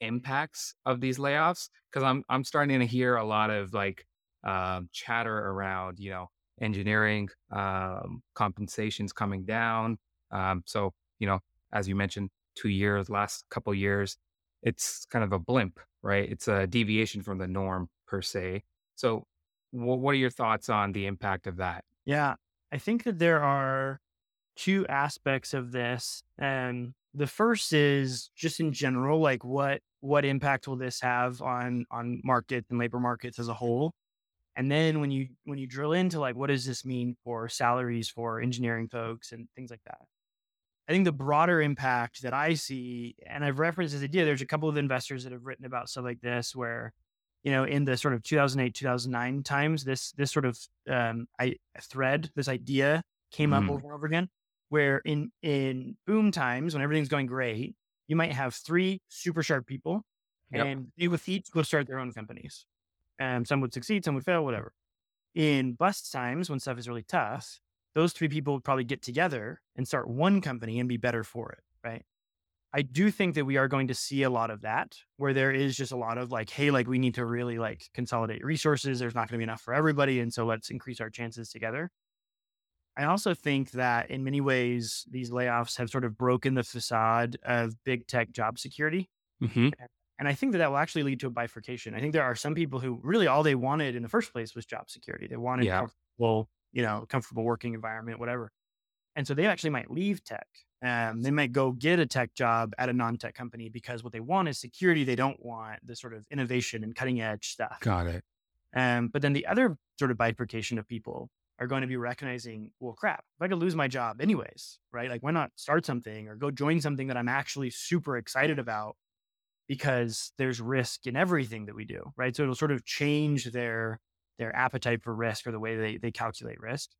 impacts of these layoffs? Because I'm I'm starting to hear a lot of like um, chatter around, you know, engineering um, compensations coming down. Um, so, you know, as you mentioned, two years, last couple years, it's kind of a blimp, right? It's a deviation from the norm per se. So, what are your thoughts on the impact of that? Yeah, I think that there are two aspects of this. And the first is just in general, like what what impact will this have on on markets and labor markets as a whole? And then when you when you drill into like what does this mean for salaries for engineering folks and things like that. I think the broader impact that I see, and I've referenced this idea, there's a couple of investors that have written about stuff like this where, you know, in the sort of 2008, 2009 times, this this sort of um, I, thread, this idea came up mm. over and over again, where in in boom times when everything's going great, you might have three super sharp people, yep. and they with each go start their own companies. Um, some would succeed, some would fail, whatever. In bust times, when stuff is really tough, those three people would probably get together and start one company and be better for it, right? I do think that we are going to see a lot of that where there is just a lot of like, hey, like we need to really like consolidate resources. There's not going to be enough for everybody. And so let's increase our chances together. I also think that in many ways, these layoffs have sort of broken the facade of big tech job security. Mm-hmm. And I think that that will actually lead to a bifurcation. I think there are some people who really all they wanted in the first place was job security. They wanted yeah. comfortable, you know, comfortable working environment, whatever. And so they actually might leave tech. Um, they might go get a tech job at a non-tech company because what they want is security. They don't want the sort of innovation and cutting edge stuff. Got it. Um, but then the other sort of bifurcation of people are going to be recognizing, well, crap, if I could lose my job anyways, right? Like, why not start something or go join something that I'm actually super excited about because there's risk in everything that we do, right? So it'll sort of change their their appetite for risk or the way they they calculate risk.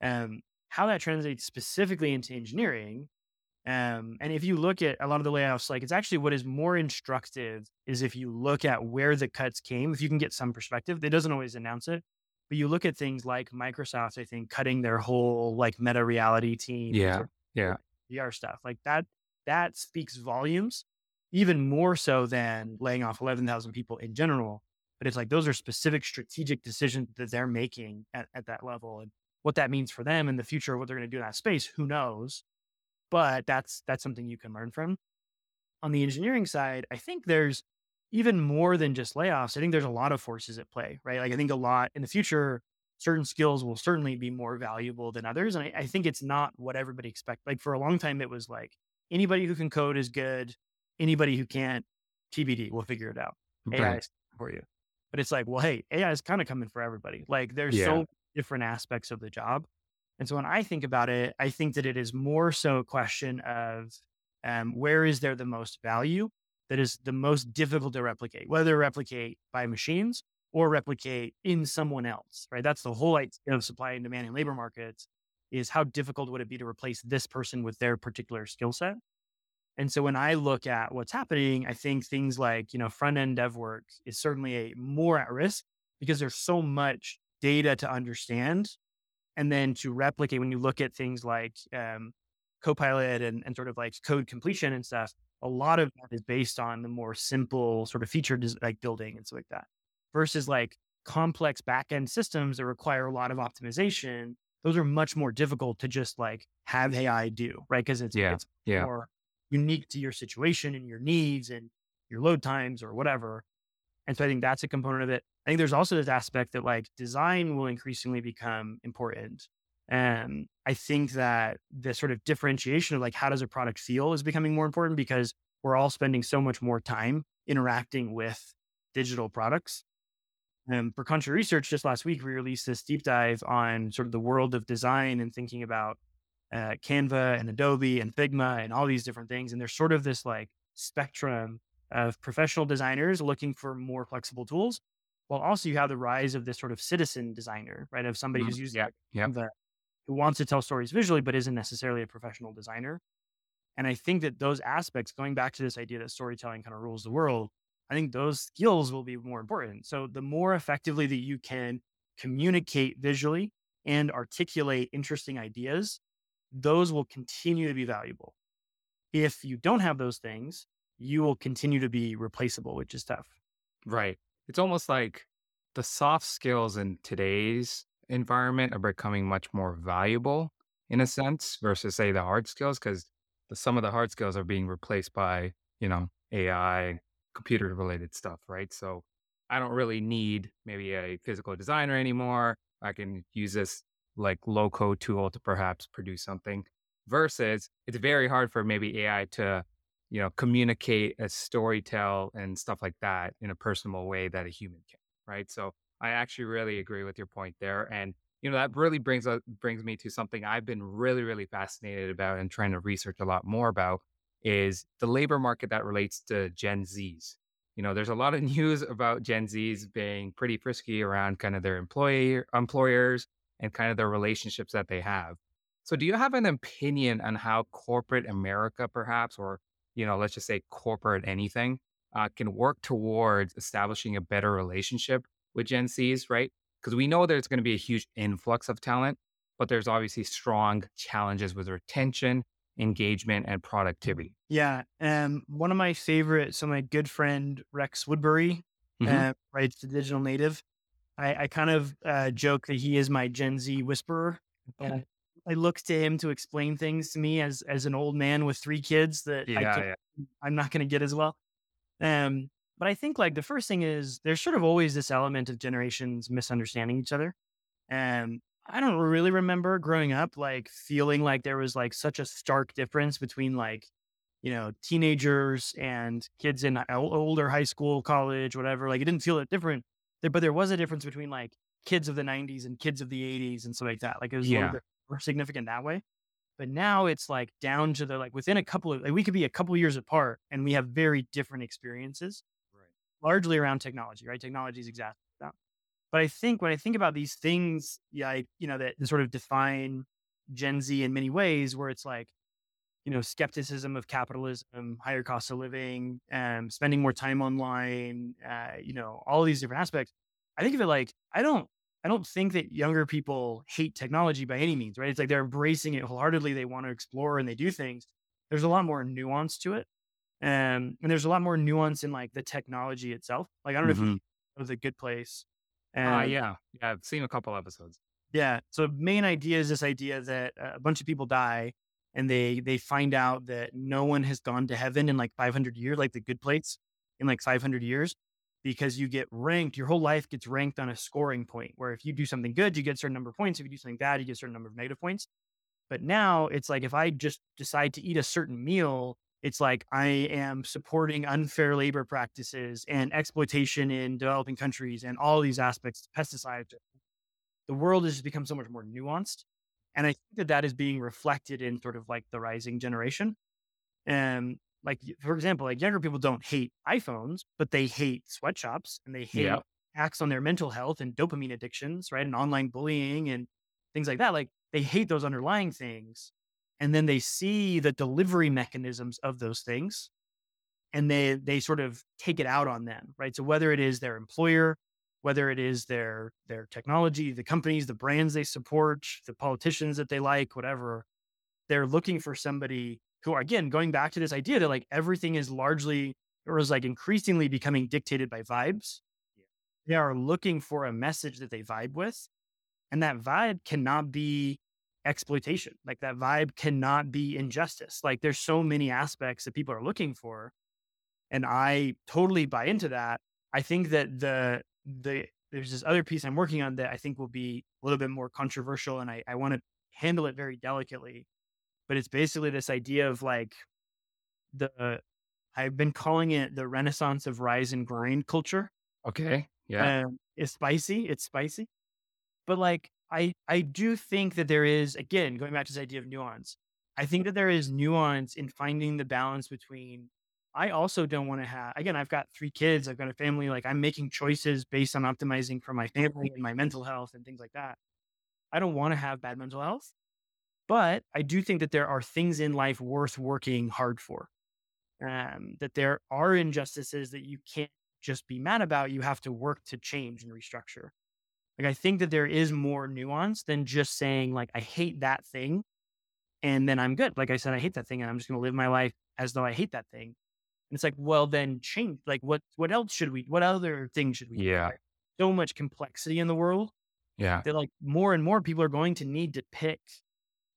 Um, how that translates specifically into engineering. Um, and if you look at a lot of the layoffs, like it's actually what is more instructive is if you look at where the cuts came, if you can get some perspective, it doesn't always announce it, but you look at things like Microsoft, I think, cutting their whole like meta reality team. Yeah. Yeah. VR stuff like that, that speaks volumes even more so than laying off 11,000 people in general. But it's like those are specific strategic decisions that they're making at, at that level. And what that means for them in the future, of what they're going to do in that space, who knows? But that's that's something you can learn from. On the engineering side, I think there's even more than just layoffs. I think there's a lot of forces at play, right? Like I think a lot in the future, certain skills will certainly be more valuable than others. And I, I think it's not what everybody expects. Like for a long time, it was like anybody who can code is good anybody who can't, TBD, we'll figure it out. AI for you. But it's like, well, hey, AI is kind of coming for everybody. Like there's Yeah. so different aspects of the job. And so when I think about it, I think that it is more so a question of um, where is there the most value that is the most difficult to replicate, whether replicate by machines or replicate in someone else, right? That's the whole idea of supply and demand in labor markets is how difficult would it be to replace this person with their particular skill set? And so when I look at what's happening, I think things like, you know, front end dev work is certainly a more at risk because there's so much data to understand and then to replicate when you look at things like um, Copilot and, and sort of like code completion and stuff, a lot of that is based on the more simple sort of feature des- like building and stuff like that versus like complex backend systems that require a lot of optimization. Those are much more difficult to just like have AI do, right? Because it's, Yeah, it's yeah. more unique to your situation and your needs and your load times or whatever. And so I think that's a component of it. I think there's also this aspect that like design will increasingly become important. And I think that the sort of differentiation of like how does a product feel is becoming more important because we're all spending so much more time interacting with digital products. And for Contrary Research, just last week, we released this deep dive on sort of the world of design and thinking about uh, Canva and Adobe and Figma and all these different things. And there's sort of this like spectrum of professional designers looking for more flexible tools. While also you have the rise of this sort of citizen designer, right? Of somebody Mhm. who's using Yeah, yeah. Canva who wants to tell stories visually, but isn't necessarily a professional designer. And I think that those aspects, going back to this idea that storytelling kind of rules the world, I think those skills will be more important. So the more effectively that you can communicate visually and articulate interesting ideas, those will continue to be valuable. If you don't have those things, you will continue to be replaceable, which is tough. Right. It's almost like the soft skills in today's environment are becoming much more valuable in a sense versus say the hard skills because some of the hard skills are being replaced by, you know, AI, computer related stuff, right? So I don't really need maybe a physical designer anymore. I can use this like low code tool to perhaps produce something versus it's very hard for maybe AI to you know, communicate a story tell and stuff like that in a personal way that a human can, right? So I actually really agree with your point there. And, you know, that really brings up brings me to something I've been really, really fascinated about and trying to research a lot more about is the labor market that relates to Gen Zs. You know, there's a lot of news about Gen Zs being pretty frisky around kind of their employee employers and kind of their relationships that they have. So do you have an opinion on how corporate America perhaps or you know, let's just say corporate anything, uh, can work towards establishing a better relationship with Gen Zs, right? Because we know there's going to be a huge influx of talent, but there's obviously strong challenges with retention, engagement, and productivity. Yeah. Um, one of my favorite, so my good friend Rex Woodbury Mhm. uh, writes the digital native. I, I kind of uh, joke that he is my Gen Z whisperer. And I look to him to explain things to me as as an old man with three kids that I Yeah, can't, yeah. I'm not going to get as well. Um, but I think like the first thing is there's sort of always this element of generations misunderstanding each other. And I don't really remember growing up like feeling like there was like such a stark difference between like, you know, teenagers and kids in older high school, college, whatever. Like it didn't feel that different. There, but there was a difference between like kids of the 90s and kids of the 80s and stuff like that. Like it was a Yeah. little bit more significant that way. But now it's like down to the like within a couple of like we could be a couple years apart and we have very different experiences, Right. largely around technology, right? Technology is exactly that. But I think when I think about these things, yeah, I, you know, that, that sort of define Gen Z in many ways, where it's like, you know, skepticism of capitalism, higher cost of living, um, spending more time online, uh, you know, all these different aspects. I think of it like I don't I don't think that younger people hate technology by any means, right? It's like they're embracing it wholeheartedly. They want to explore and they do things. There's a lot more nuance to it. Um, and there's a lot more nuance in like the technology itself. Like, I don't know if you Mhm. know the good place. Ah, Um, yeah. Yeah. I've seen a couple episodes. yeah. So main idea is this idea that uh, a bunch of people die and they they find out that no one has gone to heaven in like 500 years, like the good place in like 500 years, because you get ranked. Your whole life gets ranked on a scoring point. Where if you do something good, you get a certain number of points. If you do something bad, you get a certain number of negative points. But now it's like if I just decide to eat a certain meal, It's like I am supporting unfair labor practices and exploitation in developing countries and all these aspects, pesticides. The world has just become so much more nuanced. And I think that that is being reflected in sort of like the rising generation. And like, for example, like younger people don't hate iPhones, but they hate sweatshops and they hate Yeah. acts on their mental health and dopamine addictions, right? And online bullying and things like that. Like they hate those underlying things. And then they see the delivery mechanisms of those things and they they sort of take it out on them, right? So whether it is their employer, whether it is their their technology, the companies, the brands they support, the politicians that they like, whatever, they're looking for somebody who again going back to this idea that like everything is largely or is like increasingly becoming dictated by vibes. They are looking for a message that they vibe with. And that vibe cannot be exploitation. Like that vibe cannot be injustice. Like there's so many aspects that people are looking for. And I totally buy into that. I think that the the there's this other piece I'm working on that I think will be a little bit more controversial and I, I want to handle it very delicately. But it's basically this idea of like the I've been calling it the renaissance of rise and grind culture. Okay. Yeah. Um, it's spicy. It's spicy. But like I I do think that there is again going back to this idea of nuance. I think that there is nuance in finding the balance between. I also don't want to have again. I've got three kids. I've got a family. Like I'm making choices based on optimizing for my family and my mental health and things like that. I don't want to have bad mental health, but I do think that there are things in life worth working hard for. Um, that there are injustices that you can't just be mad about. You have to work to change and restructure. Like I think that there is more nuance than just saying like I hate that thing and then I'm good. Like I said, I hate that thing and I'm just going to live my life as though I hate that thing. And it's like, well, then change. Like what what else should we? What other things should we? Yeah. So much complexity in the world Yeah. that like more and more people are going to need to pick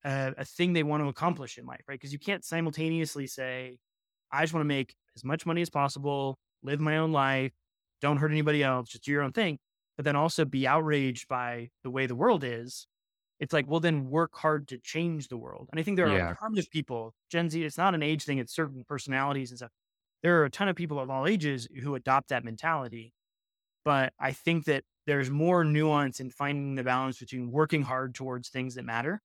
a, a thing they want to accomplish in life, right? Because you can't simultaneously say, I just want to make as much money as possible, live my own life, don't hurt anybody else, just do your own thing, but then also be outraged by the way the world is. It's like, well, then work hard to change the world. And I think there are Yeah. a ton of people, Gen Z, it's not an age thing, it's certain personalities and stuff. There are a ton of people of all ages who adopt that mentality. But I think that there's more nuance in finding the balance between working hard towards things that matter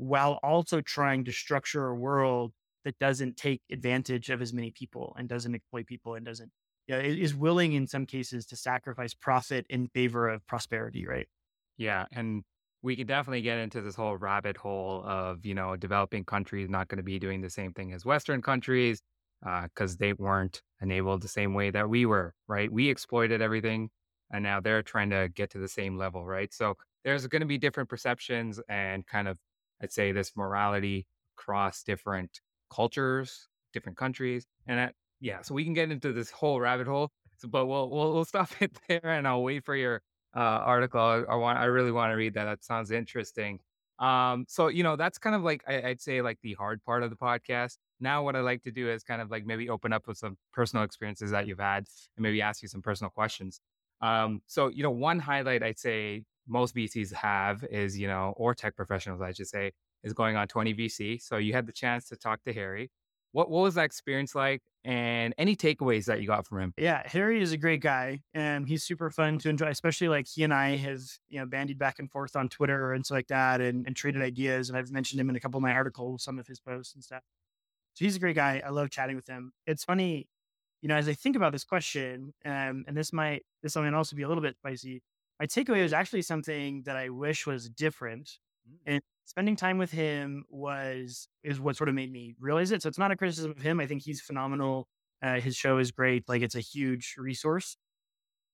while also trying to structure a world that doesn't take advantage of as many people and doesn't exploit people and doesn't yeah, i- is willing in some cases to sacrifice profit in favor of prosperity, right? Yeah. And we can definitely get into this whole rabbit hole of, you know, developing countries not going to be doing the same thing as Western countries uh, because they weren't enabled the same way that we were, right? We exploited everything and now they're trying to get to the same level, right? So there's going to be different perceptions and kind of, I'd say, this morality across different cultures, different countries. And that, yeah, so we can get into this whole rabbit hole. So, but we'll, we'll, we'll stop it there and I'll wait for your uh, article. I, I want, I really want to read that. That sounds interesting. Um, so you know, that's kind of like I, I'd say like the hard part of the podcast. Now, what I like to do is kind of like maybe open up with some personal experiences that you've had, and maybe ask you some personal questions. Um, so you know, one highlight I'd say most VCs have is you know, or tech professionals, I should say, is going on 20 VC. So you had the chance to talk to Harry. What what was that experience like, and any takeaways that you got from him? Yeah, Harry is a great guy, and he's super fun to enjoy. Especially like he and I have you know bandied back and forth on Twitter and stuff like that, and, and traded ideas. And I've mentioned him in a couple of my articles, some of his posts and stuff. So he's a great guy. I love chatting with him. It's funny, you know, as I think about this question, um, and this might this might also be a little bit spicy. My takeaway was actually something that I wish was different, and spending time with him was is what sort of made me realize it. So it's not a criticism of him. I think he's phenomenal. Uh, his show is great. Like it's a huge resource.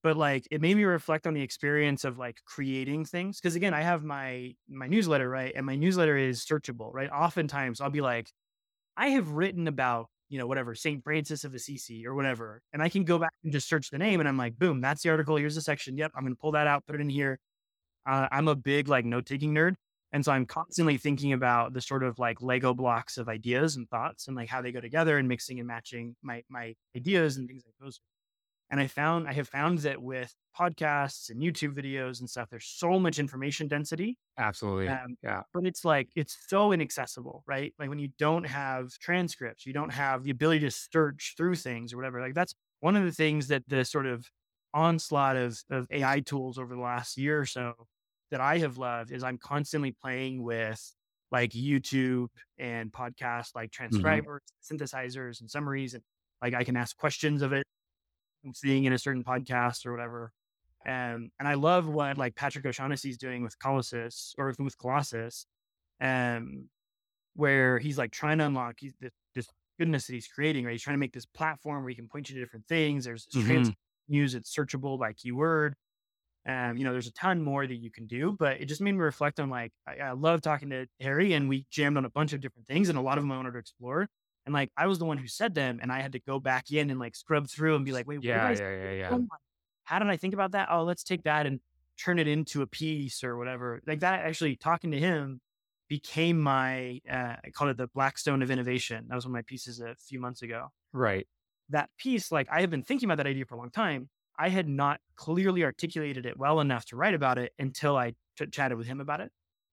But like it made me reflect on the experience of like creating things. Cause again, I have my my newsletter, right? And my newsletter is searchable, right? Oftentimes I'll be like, I have written about, you know, whatever, St. Francis of Assisi or whatever. And I can go back and just search the name and I'm like, boom, that's the article. Here's the section. Yep, I'm gonna pull that out, put it in here. Uh, I'm a big like note taking nerd. And so I'm constantly thinking about the sort of like Lego blocks of ideas and thoughts and like how they go together and mixing and matching my my ideas and things like those. And I found I have found that with podcasts and YouTube videos and stuff, there's so much information density. Absolutely. Um, yeah. but it's like it's so inaccessible, right? Like when you don't have transcripts, you don't have the ability to search through things or whatever. Like that's one of the things that the sort of onslaught of, of AI tools over the last year or so that I have loved is I'm constantly playing with like YouTube and podcasts like Mhm. transcribers, synthesizers, and summaries. And like I can ask questions of it I'm seeing in a certain podcast or whatever. Um, and I love what like Patrick O'Shaughnessy is doing with Colossus or with, Colossus, um, where he's like trying to unlock this, this goodness that he's creating, right? He's trying to make this platform where he can point you to different things. There's this trans news, it's searchable by keyword. Um, you know, there's a ton more that you can do, but it just made me reflect on like I, I love talking to Harry, and we jammed on a bunch of different things, and a lot of them I wanted to explore. And like I was the one who said them, and I had to go back in and like scrub through and be like, wait, Yeah. Yeah. Yeah. Yeah. oh how did I think about that? Oh, let's take that and turn it into a piece or whatever. Like that actually talking to him became my uh, I called it the Blackstone of innovation. That was one of my pieces a few months ago. Right. That piece, like I have been thinking about that idea for a long time. I had not clearly articulated it well enough to write about it until I chatted with him about it.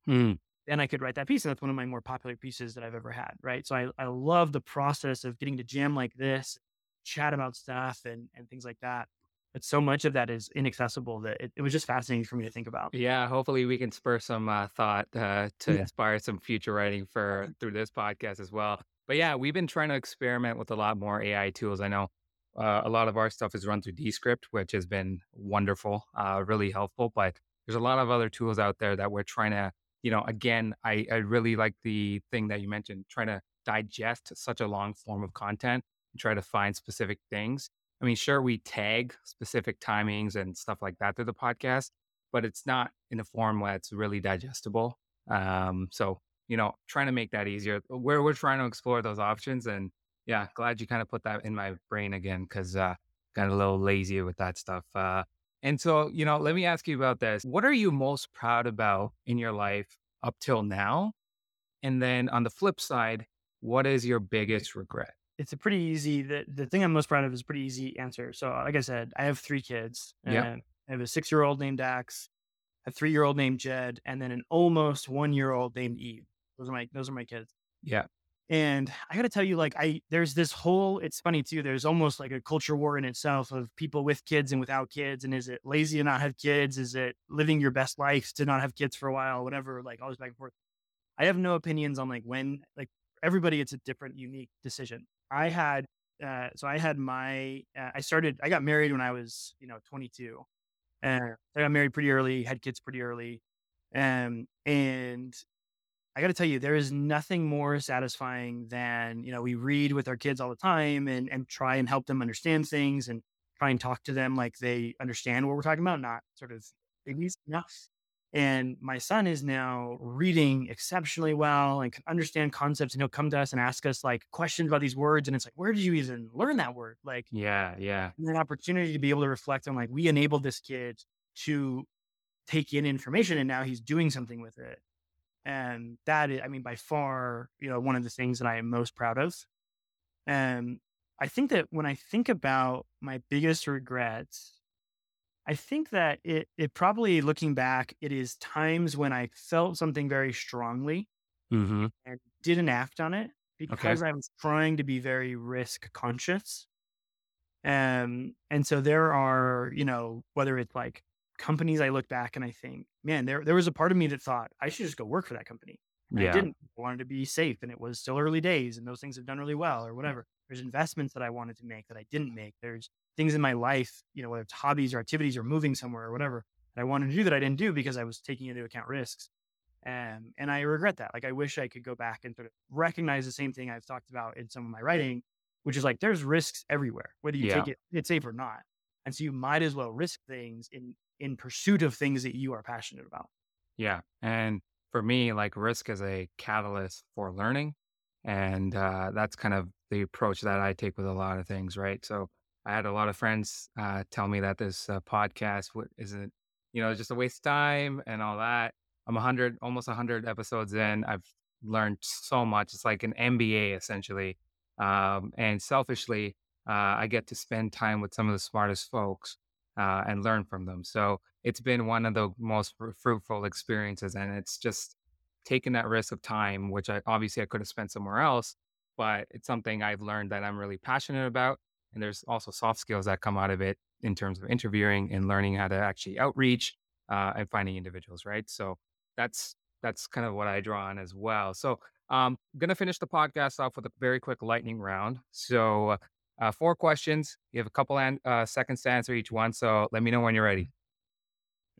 Mm. Then I could write that piece. And that's one of my more popular pieces that I've ever had. Right. So I, I love the process of getting to jam like this, chat about stuff and, and things like that. But so much of that is inaccessible that it, it was just fascinating for me to think about. Yeah, hopefully we can spur some uh, thought uh, to Yeah. inspire some future writing for through this podcast as well. But yeah, we've been trying to experiment with a lot more AI tools. I know uh, a lot of our stuff is run through Descript, which has been wonderful, uh, really helpful. But there's a lot of other tools out there that we're trying to, you know, again, I, I really like the thing that you mentioned, trying to digest such a long form of content and try to find specific things. I mean, sure, we tag specific timings and stuff like that through the podcast, but it's not in a form where it's really digestible. Um, so, you know, trying to make that easier. We're, we're trying to explore those options. And yeah, glad you kind of put that in my brain again because uh, got a little lazy with that stuff. Uh, and so, you know, let me ask you about this. What are you most proud about in your life up till now? And then on the flip side, what is your biggest regret? It's a pretty easy, the, the thing I'm most proud of is a pretty easy answer. So, like I said, I have three kids. Yeah. I have a six year old named Dax, a three year old named Jed, and then an almost one year old named Eve. Those are my, those are my kids. Yeah. And I got to tell you, like, I, there's this whole, it's funny too. There's almost like a culture war in itself of people with kids and without kids. And is it lazy to not have kids? Is it living your best life to not have kids for a while? Whatever, like, always back and forth. I have no opinions on like when, like, everybody, it's a different, unique decision. I had, uh, so I had my, uh, I started, I got married when I was, you know, 22. And I got married pretty early, had kids pretty early. Um, and I got to tell you, there is nothing more satisfying than, you know, we read with our kids all the time and, and try and help them understand things and try and talk to them like they understand what we're talking about, not sort of babies. Know? And my son is now reading exceptionally well and can understand concepts. And he'll come to us and ask us like questions about these words. And it's like, where did you even learn that word? Like, Yeah. Yeah. and an opportunity to be able to reflect on like, we enabled this kid to take in information and now he's doing something with it. And that is, I mean, by far, you know, one of the things that I am most proud of. And I think that when I think about my biggest regrets, I think that it it probably looking back, it is times when I felt something very strongly Mm-hmm. and didn't act on it because I was trying to be very risk conscious. Um, and so there are, you know, whether it's like companies I look back and I think, man, there there was a part of me that thought I should just go work for that company. And I didn't I wanted to be safe and it was still early days and those things have done really well or whatever. There's investments that I wanted to make that I didn't make. There's things in my life, you know, whether it's hobbies or activities or moving somewhere or whatever that I wanted to do that I didn't do because I was taking into account risks. Um, and I regret that. Like I wish I could go back and sort of recognize the same thing I've talked about in some of my writing, which is like there's risks everywhere, whether you Yeah. take it it's safe or not. And so you might as well risk things in in pursuit of things that you are passionate about. Yeah. And for me, like risk is a catalyst for learning. And uh, that's kind of the approach that I take with a lot of things, right? So I had a lot of friends uh, tell me that this uh, podcast isn't, you know, just a waste of time and all that. I'm 100, almost 100 episodes in. I've learned so much. It's like an MBA essentially. Um, and selfishly, uh, I get to spend time with some of the smartest folks uh, and learn from them. So it's been one of the most fr- fruitful experiences, and it's just taken that risk of time, which I obviously I could have spent somewhere else, but it's something I've learned that I'm really passionate about. And there's also soft skills that come out of it in terms of interviewing and learning how to actually outreach uh, and finding individuals, right? So that's that's kind of what I draw on as well. So um, I'm gonna finish the podcast off with a very quick lightning round. So uh, four questions. You have a couple an- uh, seconds to answer each one. So let me know when you're ready.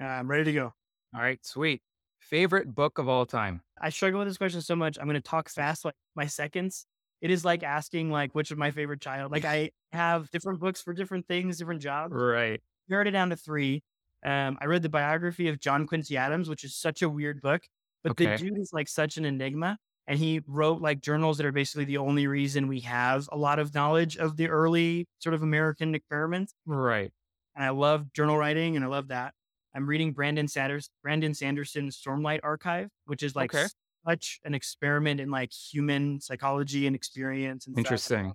Uh, I'm ready to go. All right, sweet. Favorite book of all time? I struggle with this question so much. I'm going to talk fast, like my seconds. It is like asking like which of my favorite child. Like I have different books for different things, different jobs. Right. Narrowed it down to three. Um, I read the biography of John Quincy Adams, which is such a weird book, but Okay. the dude is like such an enigma. And he wrote like journals that are basically the only reason we have a lot of knowledge of the early sort of American experiments. Right. And I love journal writing and I love that. I'm reading Brandon Sanders, Brandon Sanderson's Stormlight Archive, which is like Okay. such an experiment in like human psychology and experience and stuff. Interesting.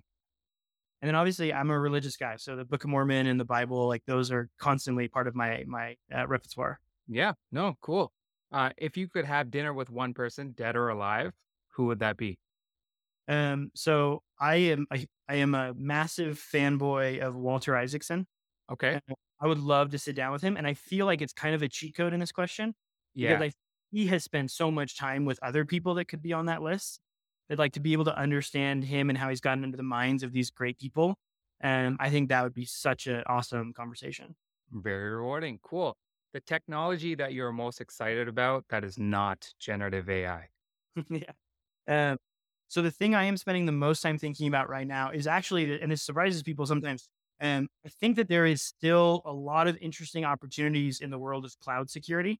And then obviously I'm a religious guy, so the Book of Mormon and the Bible, like those are constantly part of my my uh, repertoire. Yeah. No. Cool. Uh, if you could have dinner with one person, dead or alive, who would that be? Um, so I am I, I am a massive fanboy of Walter Isaacson. Okay. I would love to sit down with him, and I feel like it's kind of a cheat code in this question Yeah. I, he has spent so much time with other people that could be on that list. I'd like to be able to understand him and how he's gotten into the minds of these great people. And I think that would be such an awesome conversation. Very rewarding. Cool. The technology that you're most excited about that is not generative AI. yeah. Um, so the thing I am spending the most time thinking about right now is actually, and this surprises people sometimes. Um, I think that there is still a lot of interesting opportunities in the world of cloud security.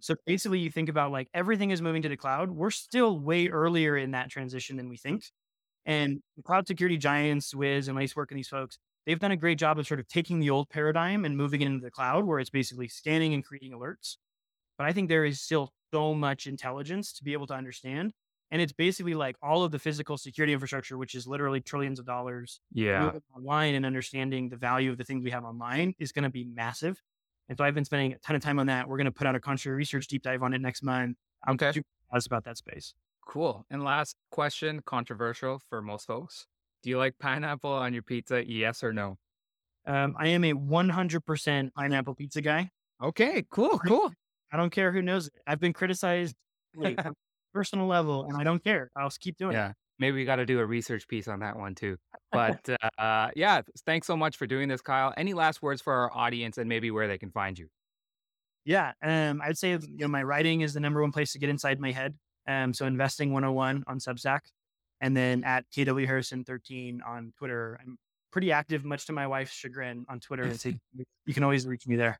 So basically, you think about like everything is moving to the cloud. We're still way earlier in that transition than we think. And cloud security giants, Wiz and Lacework and these folks, they've done a great job of sort of taking the old paradigm and moving it into the cloud where it's basically scanning and creating alerts. But I think there is still so much intelligence to be able to understand. And it's basically like all of the physical security infrastructure, which is literally trillions of dollars Yeah. online and understanding the value of the things we have online is going to be massive. And so I've been spending a ton of time on that. We're going to put out a contrary research deep dive on it next month. I'm Okay. super jazzed about that space. Cool. And last question, controversial for most folks. Do you like pineapple on your pizza? Yes or no? Um, I am a 100% pineapple pizza guy. Okay. Cool. Cool. I don't care who knows it. I've been criticized like, on a personal level, and I don't care. I'll keep doing it. Yeah. Maybe we got to do a research piece on that one too. But uh, yeah, thanks so much for doing this, Kyle. Any last words for our audience and maybe where they can find you? Yeah, um, I'd say you know my writing is the number one place to get inside my head. Um, so investing 101 on Substack, and then at KW Harrison 13 on Twitter. I'm pretty active, much to my wife's chagrin, on Twitter. you can always reach me there.